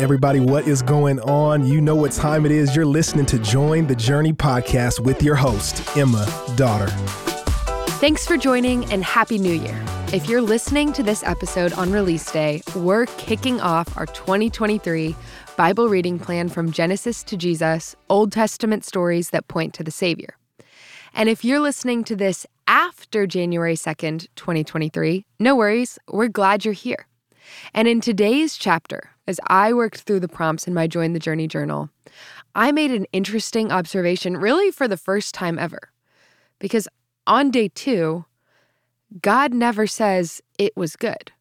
Everybody, what is going on? You know what time it is. You're listening to Join the Journey podcast with your host, Emma Dotter. Thanks for joining and Happy New Year. If you're listening to this episode on release day, we're kicking off our 2023 Bible reading plan from Genesis to Jesus, Old Testament stories that point to the Savior. And if you're listening to this after January 2nd, 2023, no worries, we're glad you're here. And in today's chapter, as I worked through the prompts in my Join the Journey journal, I made an interesting observation, really for the first time ever. Because on day two, God never says it was good.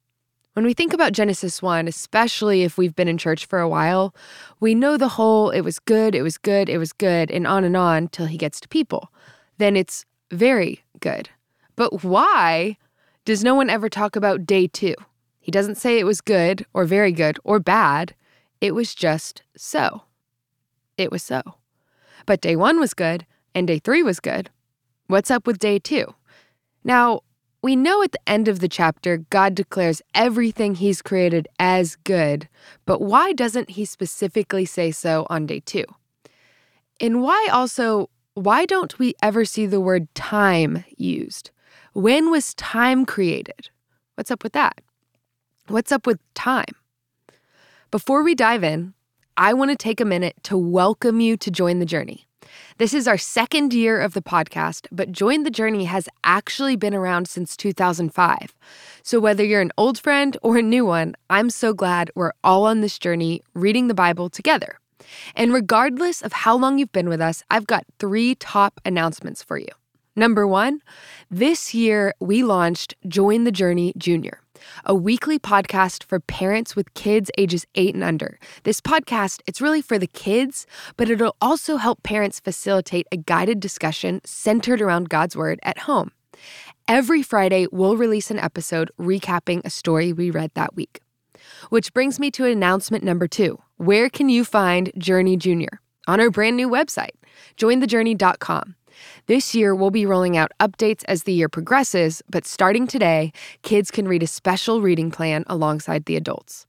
When we think about Genesis 1, especially if we've been in church for a while, we know the whole it was good, it was good, it was good, and on and on till he gets to people. Then it's very good. But why does no one ever talk about day two? He doesn't say it was good or very good or bad. It was just so. It was so. But day one was good and day three was good. What's up with day two? Now, we know at the end of the chapter, God declares everything He's created as good, but why doesn't He specifically say so on day two? And why also, why don't we ever see the word time used? When was time created? What's up with that? What's up with time? Before we dive in, I want to take a minute to welcome you to join the journey. This is our second year of the podcast, but Join the Journey has actually been around since 2005. So whether you're an old friend or a new one, I'm so glad we're all on this journey reading the Bible together. And regardless of how long you've been with us, I've got three top announcements for you. Number one, this year we launched Join the Journey Junior a weekly podcast for parents with kids ages 8 and under. This podcast, it's really for the kids, but it'll also help parents facilitate a guided discussion centered around God's word at home. Every Friday, we'll release an episode recapping a story we read that week. Which brings me to announcement number 2. Where can you find Journey Junior? On our brand new website, jointhejourney.com. This year, we'll be rolling out updates as the year progresses, but starting today, kids can read a special reading plan alongside the adults.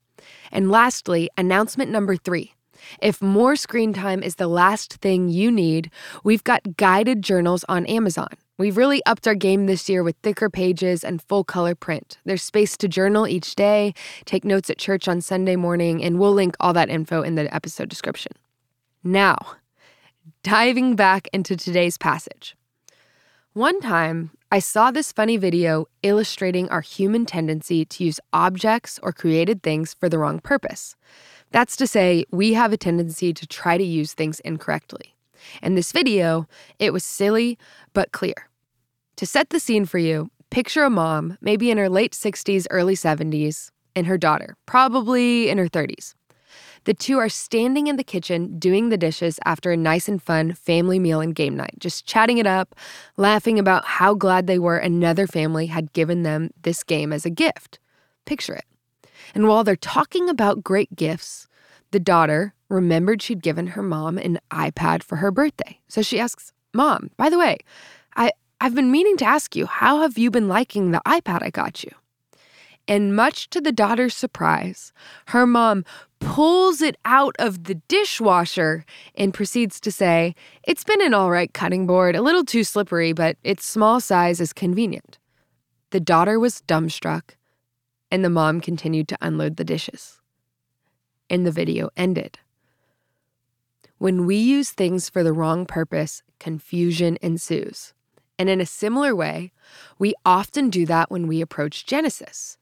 And lastly, announcement number three. If more screen time is the last thing you need, we've got guided journals on Amazon. We've really upped our game this year with thicker pages and full color print. There's space to journal each day, take notes at church on Sunday morning, and we'll link all that info in the episode description. Now, diving back into today's passage. One time, I saw this funny video illustrating our human tendency to use objects or created things for the wrong purpose. That's to say, we have a tendency to try to use things incorrectly. In this video, it was silly but clear. To set the scene for you, picture a mom, maybe in her late 60s, early 70s, and her daughter, probably in her 30s. The two are standing in the kitchen doing the dishes after a nice and fun family meal and game night, just chatting it up, laughing about how glad they were another family had given them this game as a gift. Picture it. And while they're talking about great gifts, the daughter remembered she'd given her mom an iPad for her birthday. So she asks, Mom, by the way, I, I've been meaning to ask you, how have you been liking the iPad I got you? And much to the daughter's surprise, her mom pulls it out of the dishwasher and proceeds to say, It's been an all right cutting board, a little too slippery, but its small size is convenient. The daughter was dumbstruck, and the mom continued to unload the dishes. And the video ended. When we use things for the wrong purpose, confusion ensues. And in a similar way, we often do that when we approach Genesis.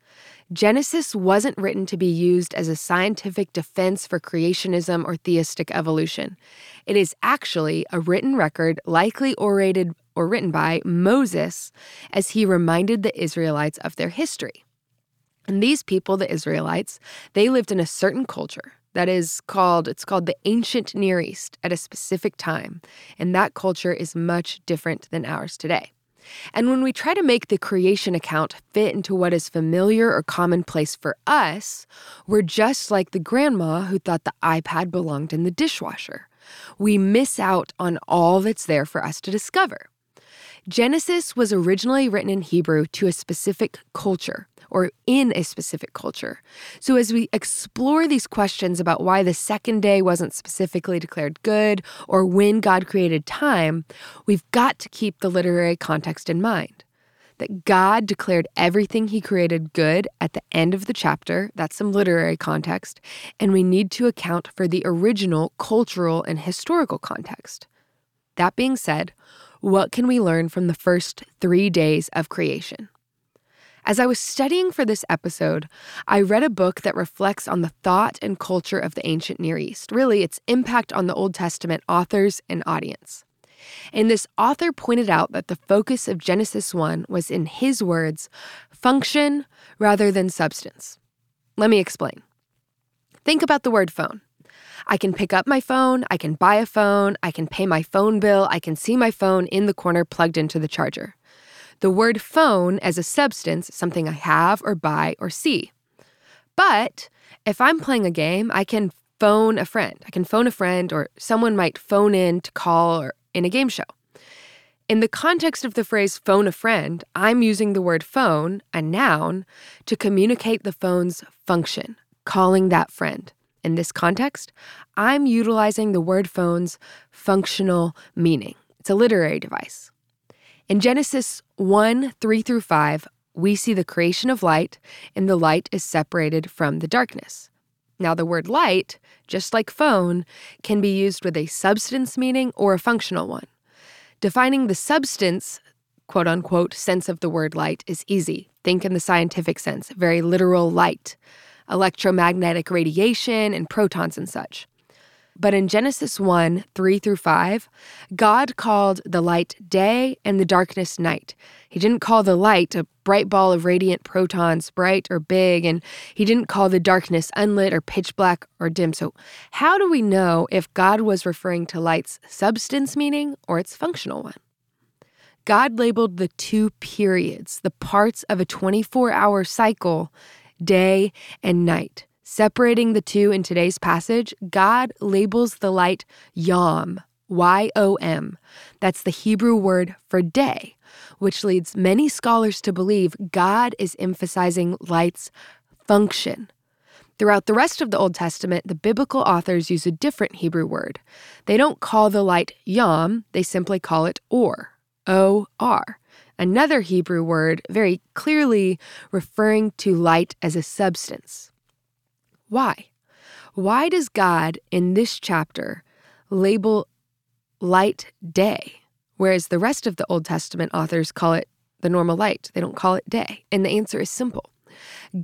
Genesis wasn't written to be used as a scientific defense for creationism or theistic evolution. It is actually a written record, likely orated or written by Moses, as he reminded the Israelites of their history. And these people, the Israelites, they lived in a certain culture that is called it's called the ancient near east at a specific time and that culture is much different than ours today and when we try to make the creation account fit into what is familiar or commonplace for us, we're just like the grandma who thought the iPad belonged in the dishwasher. We miss out on all that's there for us to discover. Genesis was originally written in Hebrew to a specific culture or in a specific culture. So, as we explore these questions about why the second day wasn't specifically declared good or when God created time, we've got to keep the literary context in mind. That God declared everything he created good at the end of the chapter. That's some literary context. And we need to account for the original cultural and historical context. That being said, what can we learn from the first three days of creation? As I was studying for this episode, I read a book that reflects on the thought and culture of the ancient Near East, really, its impact on the Old Testament authors and audience. And this author pointed out that the focus of Genesis 1 was, in his words, function rather than substance. Let me explain. Think about the word phone. I can pick up my phone, I can buy a phone, I can pay my phone bill, I can see my phone in the corner plugged into the charger the word phone as a substance, something I have or buy or see. But if I'm playing a game, I can phone a friend. I can phone a friend, or someone might phone in to call or in a game show. In the context of the phrase phone a friend, I'm using the word phone, a noun, to communicate the phone's function, calling that friend. In this context, I'm utilizing the word phone's functional meaning. It's a literary device. In Genesis 1 3 through 5, we see the creation of light, and the light is separated from the darkness. Now, the word light, just like phone, can be used with a substance meaning or a functional one. Defining the substance, quote unquote, sense of the word light is easy. Think in the scientific sense, very literal light, electromagnetic radiation, and protons and such. But in Genesis 1 3 through 5, God called the light day and the darkness night. He didn't call the light a bright ball of radiant protons, bright or big, and he didn't call the darkness unlit or pitch black or dim. So, how do we know if God was referring to light's substance meaning or its functional one? God labeled the two periods, the parts of a 24 hour cycle, day and night. Separating the two in today's passage, God labels the light Yom, Y O M. That's the Hebrew word for day, which leads many scholars to believe God is emphasizing light's function. Throughout the rest of the Old Testament, the biblical authors use a different Hebrew word. They don't call the light Yom, they simply call it Or, O R. Another Hebrew word very clearly referring to light as a substance. Why? Why does God in this chapter label light day, whereas the rest of the Old Testament authors call it the normal light? They don't call it day. And the answer is simple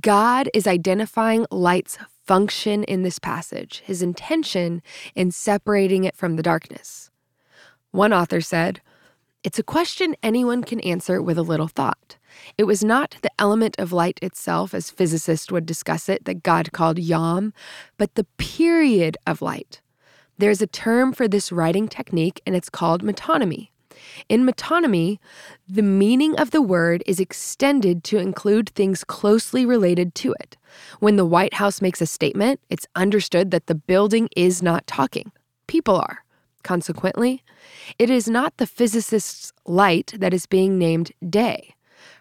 God is identifying light's function in this passage, his intention in separating it from the darkness. One author said, It's a question anyone can answer with a little thought. It was not the element of light itself, as physicists would discuss it, that God called Yom, but the period of light. There's a term for this writing technique, and it's called metonymy. In metonymy, the meaning of the word is extended to include things closely related to it. When the White House makes a statement, it's understood that the building is not talking, people are. Consequently, it is not the physicist's light that is being named day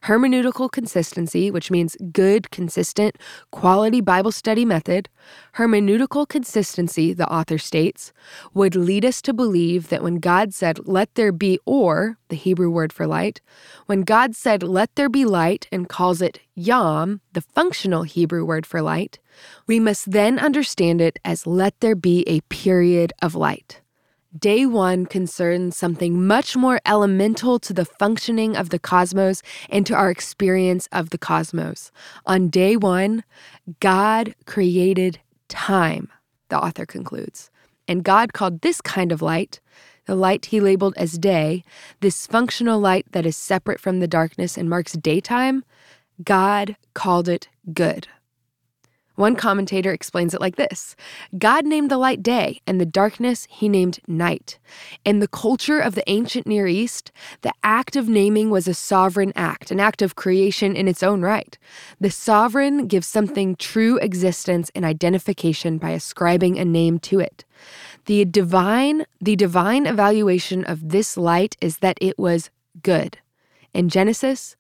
hermeneutical consistency, which means good, consistent, quality Bible study method, hermeneutical consistency, the author states, would lead us to believe that when God said, let there be or, the Hebrew word for light, when God said, let there be light and calls it yom, the functional Hebrew word for light, we must then understand it as let there be a period of light. Day one concerns something much more elemental to the functioning of the cosmos and to our experience of the cosmos. On day one, God created time, the author concludes. And God called this kind of light, the light he labeled as day, this functional light that is separate from the darkness and marks daytime, God called it good. One commentator explains it like this God named the light day, and the darkness he named night. In the culture of the ancient Near East, the act of naming was a sovereign act, an act of creation in its own right. The sovereign gives something true existence and identification by ascribing a name to it. The divine, the divine evaluation of this light is that it was good. In Genesis,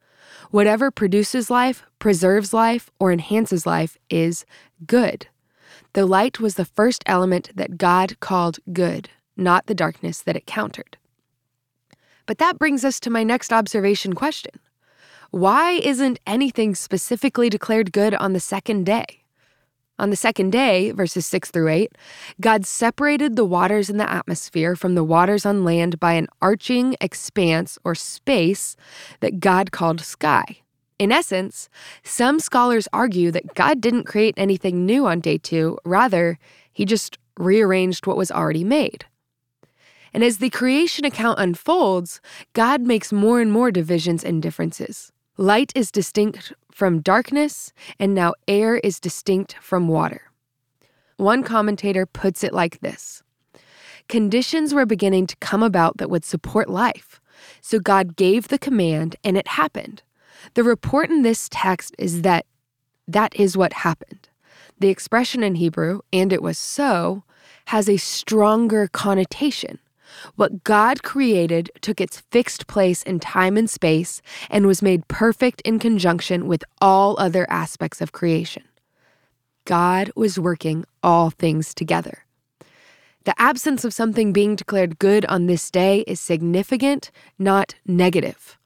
whatever produces life, preserves life, or enhances life is good. The light was the first element that God called good, not the darkness that it countered. But that brings us to my next observation question Why isn't anything specifically declared good on the second day? On the second day, verses 6 through 8, God separated the waters in the atmosphere from the waters on land by an arching expanse or space that God called sky. In essence, some scholars argue that God didn't create anything new on day two, rather, he just rearranged what was already made. And as the creation account unfolds, God makes more and more divisions and differences. Light is distinct from darkness, and now air is distinct from water. One commentator puts it like this Conditions were beginning to come about that would support life. So God gave the command, and it happened. The report in this text is that that is what happened. The expression in Hebrew, and it was so, has a stronger connotation. What God created took its fixed place in time and space and was made perfect in conjunction with all other aspects of creation. God was working all things together. The absence of something being declared good on this day is significant, not negative.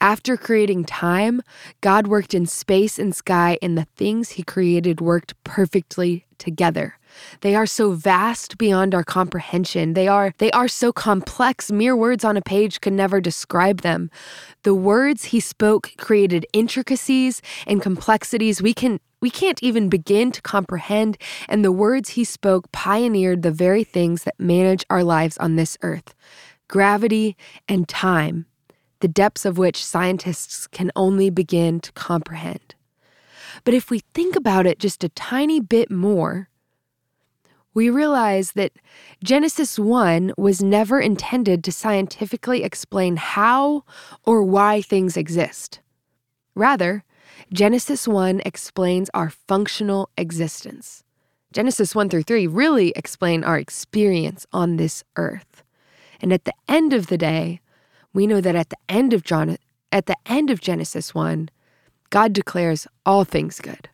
After creating time, God worked in space and sky, and the things he created worked perfectly together. They are so vast beyond our comprehension. They are they are so complex mere words on a page could never describe them. The words he spoke created intricacies and complexities we can we can't even begin to comprehend, and the words he spoke pioneered the very things that manage our lives on this earth gravity and time the depths of which scientists can only begin to comprehend. But if we think about it just a tiny bit more, we realize that Genesis 1 was never intended to scientifically explain how or why things exist. Rather, Genesis 1 explains our functional existence. Genesis 1 through 3 really explain our experience on this earth. And at the end of the day, we know that at the end of John at the end of Genesis 1, God declares all things good.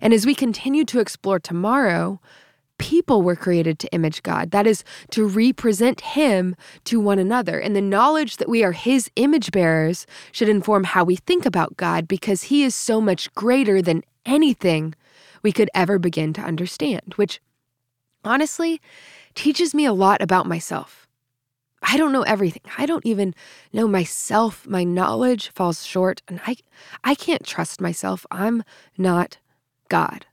And as we continue to explore tomorrow, people were created to image God. That is, to represent Him to one another. And the knowledge that we are His image bearers should inform how we think about God because He is so much greater than anything we could ever begin to understand, which honestly teaches me a lot about myself. I don't know everything. I don't even know myself. My knowledge falls short, and I, I can't trust myself. I'm not God.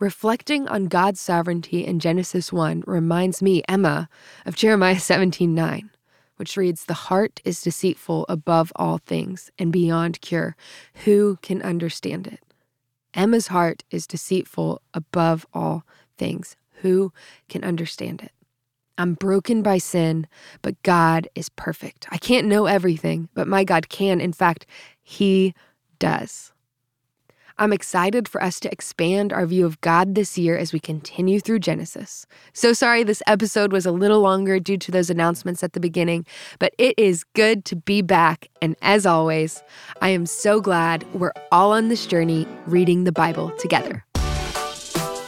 Reflecting on God's sovereignty in Genesis 1 reminds me, Emma, of Jeremiah 17 9, which reads, The heart is deceitful above all things and beyond cure. Who can understand it? Emma's heart is deceitful above all things. Who can understand it? I'm broken by sin, but God is perfect. I can't know everything, but my God can. In fact, He does. I'm excited for us to expand our view of God this year as we continue through Genesis. So sorry this episode was a little longer due to those announcements at the beginning, but it is good to be back. And as always, I am so glad we're all on this journey reading the Bible together.